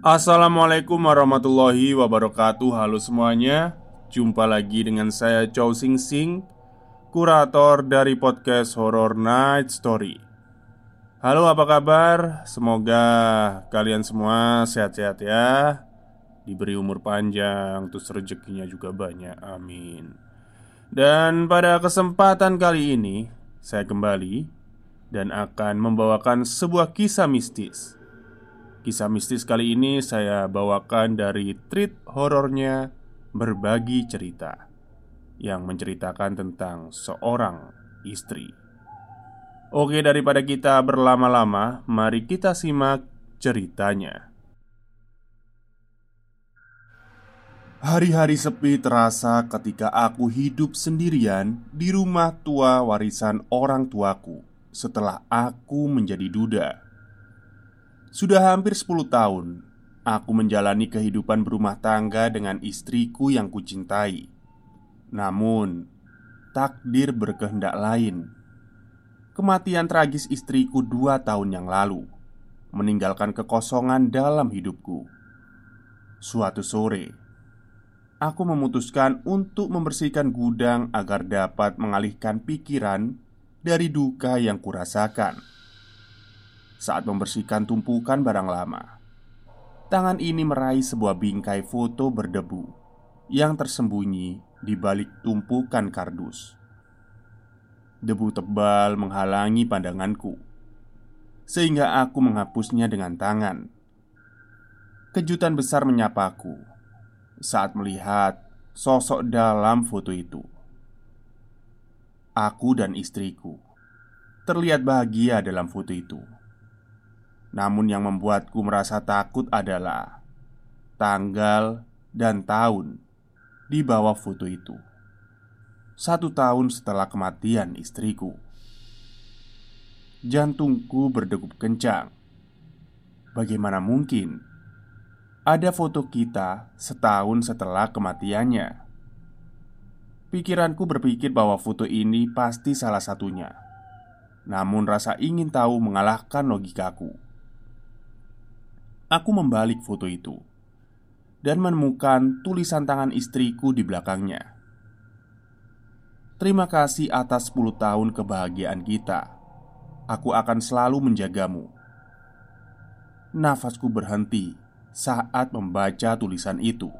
Assalamualaikum warahmatullahi wabarakatuh. Halo semuanya. Jumpa lagi dengan saya Chow Sing Sing Kurator dari podcast Horror Night Story. Halo apa kabar? Semoga kalian semua sehat-sehat ya. Diberi umur panjang Terus rezekinya juga banyak. Amin. Dan pada kesempatan kali ini Saya kembali Dan akan membawakan sebuah kisah mistis Kisah mistis kali ini saya bawakan dari treat horornya Berbagi Cerita Yang menceritakan tentang seorang istri Oke daripada kita berlama-lama Mari kita simak ceritanya Hari-hari sepi terasa ketika aku hidup sendirian di rumah tua warisan orang tuaku setelah aku menjadi duda. Sudah hampir 10 tahun Aku menjalani kehidupan berumah tangga dengan istriku yang kucintai. Namun Takdir berkehendak lain. Kematian tragis istriku dua tahun yang lalu Meninggalkan kekosongan dalam hidupku. Suatu sore Aku memutuskan untuk membersihkan gudang agar dapat mengalihkan pikiran dari duka yang kurasakan saat membersihkan tumpukan barang lama. Tangan ini meraih sebuah bingkai foto berdebu yang tersembunyi di balik tumpukan kardus. Debu tebal menghalangi pandanganku, sehingga aku menghapusnya dengan tangan. Kejutan besar menyapaku saat melihat sosok dalam foto itu. Aku dan istriku terlihat bahagia dalam foto itu. Namun yang membuatku merasa takut adalah Tanggal dan tahun di bawah foto itu. Satu tahun setelah kematian istriku. Jantungku berdegup kencang. Bagaimana mungkin Ada foto kita setahun setelah kematiannya? Pikiranku berpikir bahwa foto ini pasti salah satunya. Namun rasa ingin tahu mengalahkan logikaku Aku membalik foto itu dan menemukan tulisan tangan istriku di belakangnya. Terima kasih atas 10 tahun kebahagiaan kita. Aku akan selalu menjagamu. Nafasku berhenti saat membaca tulisan itu.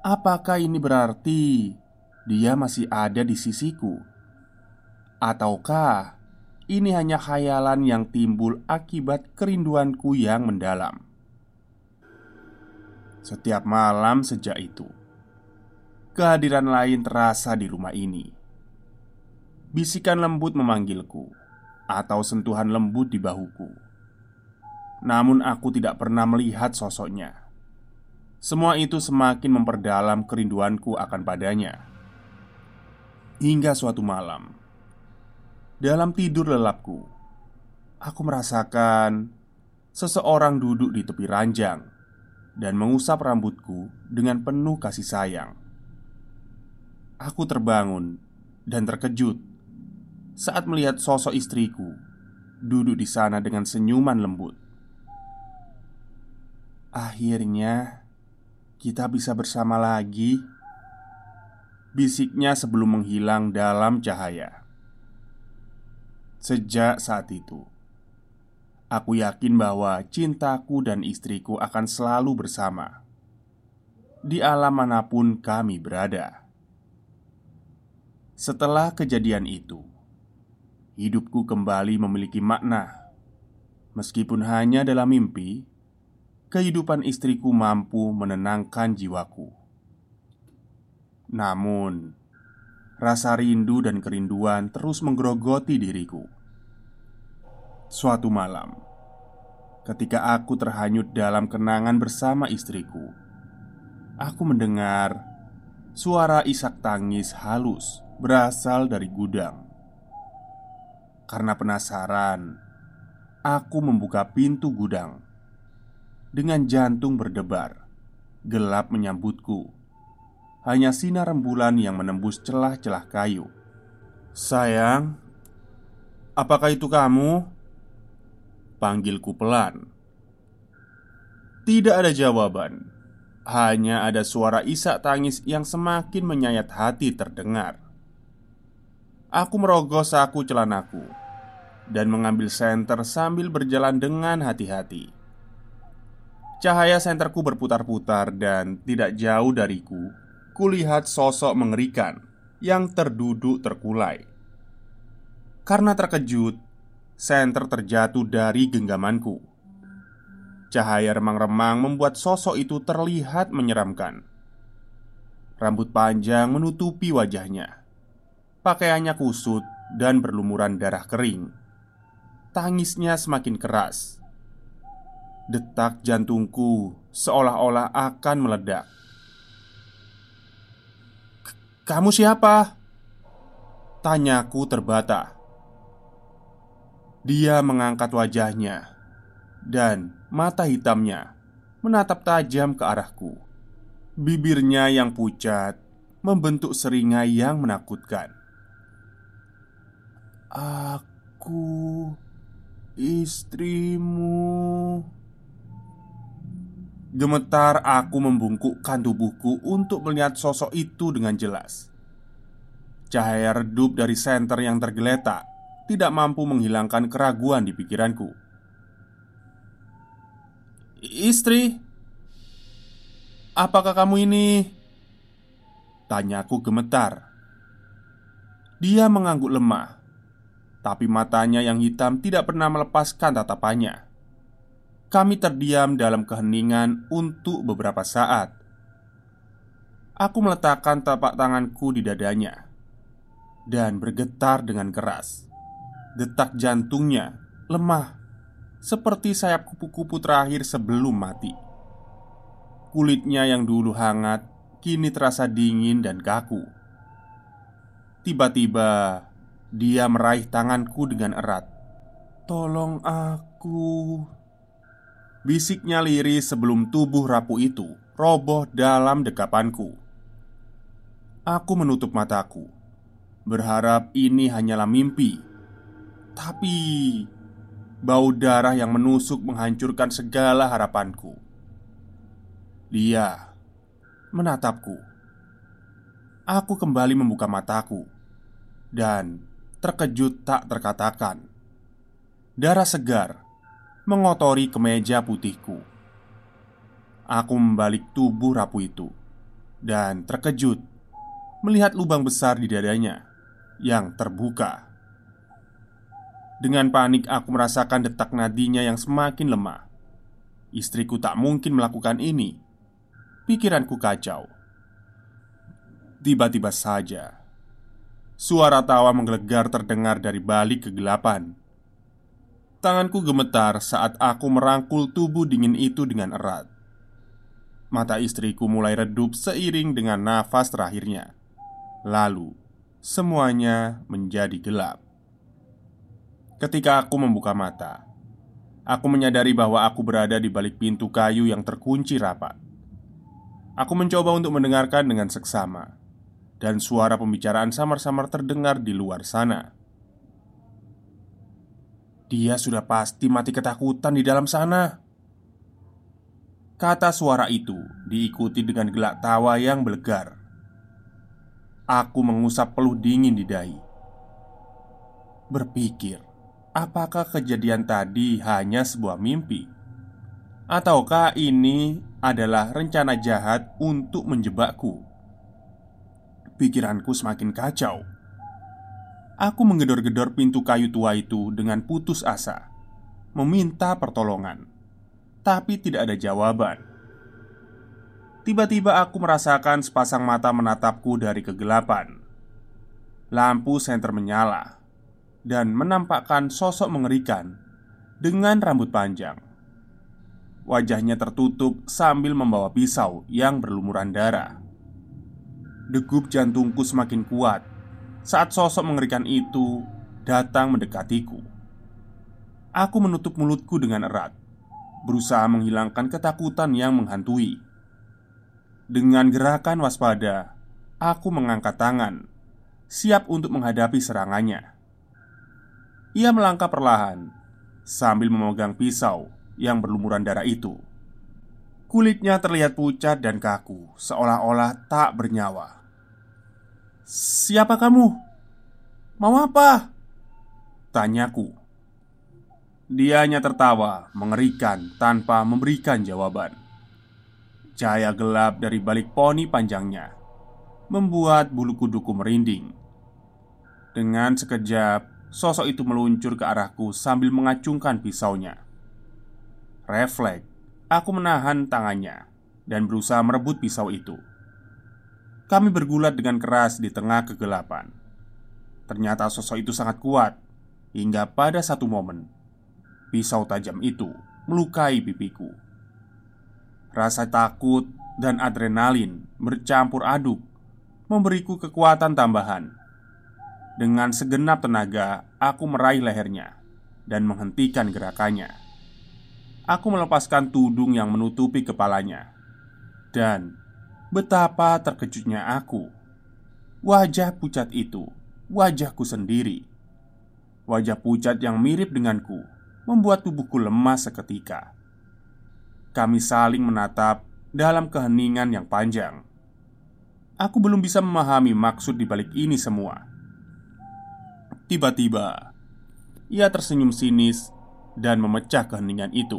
Apakah ini berarti dia masih ada di sisiku? Ataukah ini hanya khayalan yang timbul akibat kerinduanku yang mendalam. Setiap malam sejak itu, kehadiran lain terasa di rumah ini. Bisikan lembut memanggilku, atau sentuhan lembut di bahuku. Namun, aku tidak pernah melihat sosoknya. Semua itu semakin memperdalam kerinduanku akan padanya. Hingga suatu malam, dalam tidur lelapku, aku merasakan seseorang duduk di tepi ranjang dan mengusap rambutku dengan penuh kasih sayang. Aku terbangun dan terkejut saat melihat sosok istriku duduk di sana dengan senyuman lembut. Akhirnya, kita bisa bersama lagi?" Bisiknya sebelum menghilang dalam cahaya. Sejak saat itu, aku yakin bahwa cintaku dan istriku akan selalu bersama di alam mana pun kami berada. Setelah kejadian itu, hidupku kembali memiliki makna. Meskipun hanya dalam mimpi, kehidupan istriku mampu menenangkan jiwaku. Namun, rasa rindu dan kerinduan terus menggerogoti diriku. Suatu malam, ketika aku terhanyut dalam kenangan bersama istriku, aku mendengar suara isak tangis halus berasal dari gudang. Karena penasaran, aku membuka pintu gudang dengan jantung berdebar, gelap menyambutku. Hanya sinar rembulan yang menembus celah-celah kayu. "Sayang, apakah itu kamu?" Panggilku pelan. Tidak ada jawaban. Hanya ada suara isak tangis yang semakin menyayat hati terdengar. Aku merogoh saku celanaku Dan mengambil senter sambil berjalan dengan hati-hati. Cahaya senterku berputar-putar dan tidak jauh dariku Kulihat sosok mengerikan yang terduduk terkulai. Karena terkejut senter terjatuh dari genggamanku. Cahaya remang-remang membuat sosok itu terlihat menyeramkan. Rambut panjang menutupi wajahnya. Pakaiannya kusut dan berlumuran darah kering. Tangisnya semakin keras. Detak jantungku seolah-olah akan meledak. "Kamu siapa?" Tanyaku terbata. Dia mengangkat wajahnya dan mata hitamnya menatap tajam ke arahku. Bibirnya yang pucat membentuk seringai yang menakutkan. "Aku istrimu." Gemetar aku membungkukkan tubuhku untuk melihat sosok itu dengan jelas. Cahaya redup dari senter yang tergeletak tidak mampu menghilangkan keraguan di pikiranku. "Istri, apakah kamu ini?" Tanyaku gemetar. Dia mengangguk lemah, tapi matanya yang hitam tidak pernah melepaskan tatapannya. Kami terdiam dalam keheningan untuk beberapa saat. Aku meletakkan tapak tanganku di dadanya dan bergetar dengan keras. Detak jantungnya lemah Seperti sayap kupu-kupu terakhir sebelum mati. Kulitnya yang dulu hangat Kini terasa dingin dan kaku. Tiba-tiba Dia meraih tanganku dengan erat. Tolong aku. Bisiknya lirih sebelum tubuh rapuh itu Roboh dalam dekapanku. Aku menutup mataku Berharap ini hanyalah mimpi tapi bau darah yang menusuk menghancurkan segala harapanku. Dia menatapku. Aku kembali membuka mataku dan terkejut tak terkatakan. Darah segar mengotori kemeja putihku. Aku membalik tubuh rapuh itu dan terkejut melihat lubang besar di dadanya yang terbuka. Dengan panik aku merasakan detak nadinya yang semakin lemah. Istriku tak mungkin melakukan ini. Pikiranku kacau. Tiba-tiba saja Suara tawa menggelegar terdengar dari balik kegelapan. Tanganku gemetar saat aku merangkul tubuh dingin itu dengan erat. Mata istriku mulai redup seiring dengan nafas terakhirnya. Lalu, semuanya menjadi gelap Ketika aku membuka mata, aku menyadari bahwa aku berada di balik pintu kayu yang terkunci rapat. Aku mencoba untuk mendengarkan dengan seksama, dan suara pembicaraan samar-samar terdengar di luar sana. Dia sudah pasti mati ketakutan di dalam sana, kata suara itu diikuti dengan gelak tawa yang belegar. Aku mengusap peluh dingin di dahi. Berpikir, apakah kejadian tadi hanya sebuah mimpi? Ataukah ini adalah rencana jahat untuk menjebakku? Pikiranku semakin kacau. Aku menggedor-gedor pintu kayu tua itu dengan putus asa, meminta pertolongan, tapi tidak ada jawaban. Tiba-tiba aku merasakan sepasang mata menatapku dari kegelapan. Lampu senter menyala dan menampakkan sosok mengerikan dengan rambut panjang. Wajahnya tertutup sambil membawa pisau yang berlumuran darah. Degup jantungku semakin kuat saat sosok mengerikan itu datang mendekatiku. Aku menutup mulutku dengan erat, berusaha menghilangkan ketakutan yang menghantui. Dengan gerakan waspada, aku mengangkat tangan, siap untuk menghadapi serangannya. Ia melangkah perlahan sambil memegang pisau yang berlumuran darah itu. Kulitnya terlihat pucat dan kaku, seolah-olah tak bernyawa. Siapa kamu? Mau apa? Tanyaku Dia hanya tertawa mengerikan tanpa memberikan jawaban Cahaya gelap dari balik poni panjangnya Membuat bulu kuduku merinding Dengan sekejap Sosok itu meluncur ke arahku sambil mengacungkan pisaunya Refleks Aku menahan tangannya Dan berusaha merebut pisau itu kami bergulat dengan keras di tengah kegelapan. Ternyata sosok itu sangat kuat hingga pada satu momen pisau tajam itu melukai pipiku. Rasa takut dan adrenalin bercampur aduk memberiku kekuatan tambahan. Dengan segenap tenaga, aku meraih lehernya dan menghentikan gerakannya. Aku melepaskan tudung yang menutupi kepalanya. Dan Betapa terkejutnya aku. Wajah pucat itu Wajahku sendiri. Wajah pucat yang mirip denganku Membuat tubuhku lemas seketika. Kami saling menatap Dalam keheningan yang panjang. Aku belum bisa memahami maksud dibalik ini semua Tiba-tiba Ia tersenyum sinis Dan memecah keheningan itu.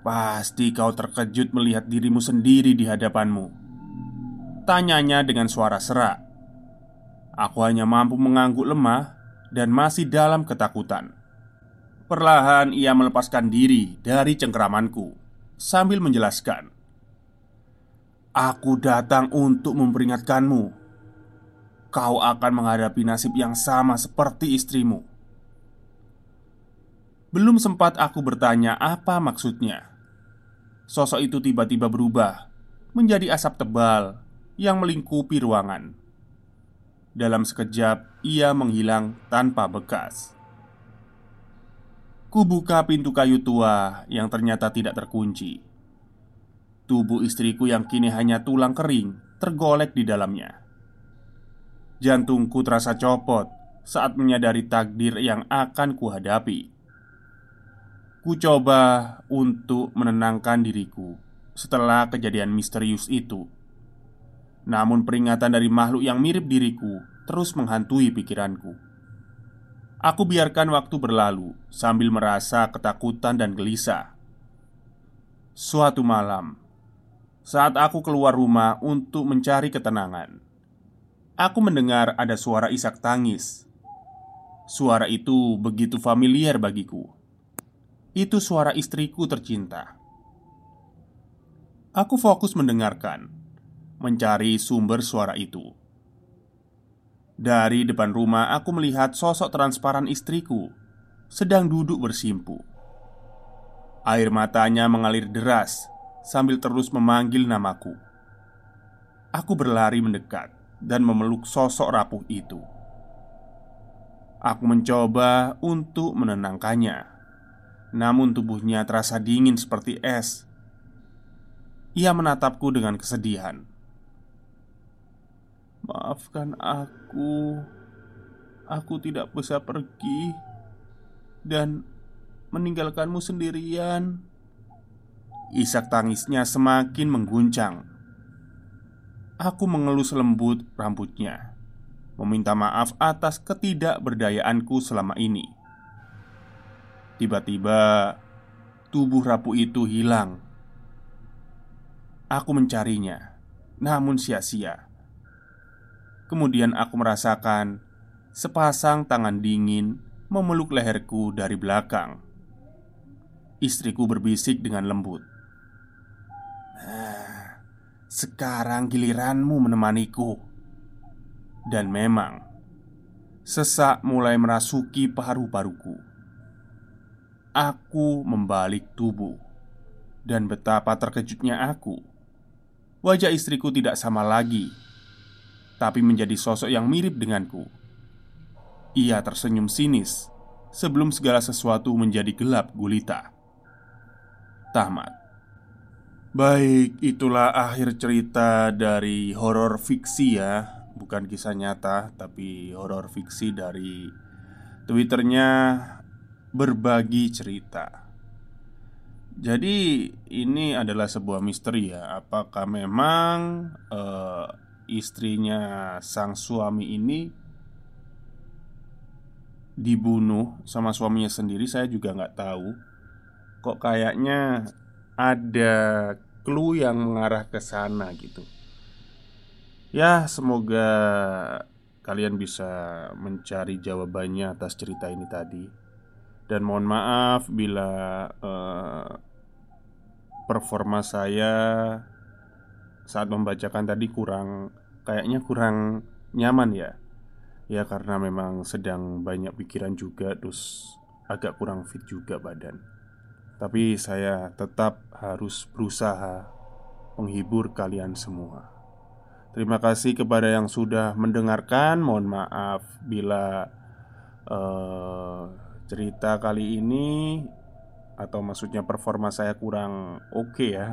Pasti kau terkejut melihat dirimu sendiri di hadapanmu Tanyanya dengan suara serak. Aku hanya mampu mengangguk lemah Dan masih dalam ketakutan. Perlahan ia melepaskan diri dari cengkeramanku Sambil menjelaskan Aku datang untuk memperingatkanmu Kau akan menghadapi nasib yang sama seperti istrimu Belum sempat aku bertanya apa maksudnya Sosok itu tiba-tiba berubah menjadi asap tebal yang melingkupi ruangan. Dalam sekejap, ia menghilang tanpa bekas. Kubuka pintu kayu tua yang ternyata tidak terkunci. Tubuh istriku yang kini hanya tulang kering tergolek di dalamnya. Jantungku terasa copot saat menyadari takdir yang akan kuhadapi. Ku coba untuk menenangkan diriku setelah kejadian misterius itu. Namun, peringatan dari makhluk yang mirip diriku terus menghantui pikiranku. Aku biarkan waktu berlalu sambil merasa ketakutan dan gelisah. Suatu malam, saat aku keluar rumah untuk mencari ketenangan, aku mendengar ada suara isak tangis. Suara itu begitu familiar bagiku itu suara istriku tercinta. Aku fokus mendengarkan, mencari sumber suara itu. Dari depan rumah, aku melihat sosok transparan istriku sedang duduk bersimpu. Air matanya mengalir deras sambil terus memanggil namaku. Aku berlari mendekat dan memeluk sosok rapuh itu. Aku mencoba untuk menenangkannya namun tubuhnya terasa dingin seperti es. Ia menatapku dengan kesedihan. "Maafkan aku, aku tidak bisa pergi dan meninggalkanmu sendirian." isak tangisnya semakin mengguncang. Aku mengelus lembut rambutnya, meminta maaf atas ketidakberdayaanku selama ini. Tiba-tiba, tubuh rapuh itu hilang. Aku mencarinya, namun sia-sia. Kemudian aku merasakan sepasang tangan dingin memeluk leherku dari belakang. Istriku berbisik dengan lembut, "Nah, sekarang giliranmu menemaniku." Dan memang, sesak mulai merasuki paru-paruku. Aku membalik tubuh, dan betapa terkejutnya aku. Wajah istriku tidak sama lagi, tapi menjadi sosok yang mirip denganku. Ia tersenyum sinis sebelum segala sesuatu menjadi gelap gulita. Tamat. Baik, itulah akhir cerita dari horor fiksi ya, bukan kisah nyata, tapi horor fiksi dari twitternya berbagi cerita. Jadi ini adalah sebuah misteri ya, apakah memang uh, istrinya sang suami ini dibunuh sama suaminya sendiri? Saya juga nggak tahu kok kayaknya ada clue yang mengarah ke sana gitu. Ya, semoga kalian bisa mencari jawabannya atas cerita ini tadi. Dan mohon maaf bila uh, performa saya saat membacakan tadi kurang kayaknya kurang nyaman ya. Ya karena memang sedang banyak pikiran juga terus agak kurang fit juga badan. Tapi saya tetap harus berusaha menghibur kalian semua. Terima kasih kepada yang sudah mendengarkan. Mohon maaf bila uh, cerita kali ini atau maksudnya performa saya kurang oke okay ya.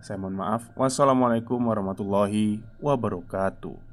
Saya mohon maaf. Wassalamualaikum warahmatullahi wabarakatuh.